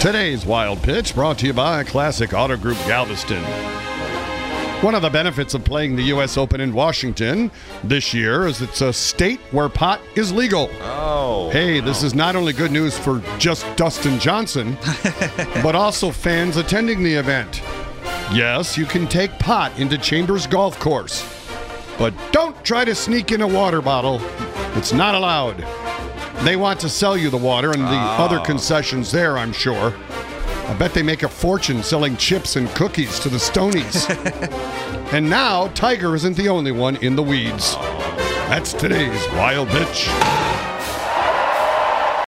Today's Wild Pitch brought to you by Classic Auto Group Galveston. One of the benefits of playing the U.S. Open in Washington this year is it's a state where pot is legal. Oh. Hey, this is not only good news for just Dustin Johnson, but also fans attending the event. Yes, you can take pot into Chambers Golf Course, but don't try to sneak in a water bottle. It's not allowed. They want to sell you the water and the ah. other concessions there, I'm sure. I bet they make a fortune selling chips and cookies to the Stonies. and now Tiger isn't the only one in the weeds. That's today's Wild Pitch.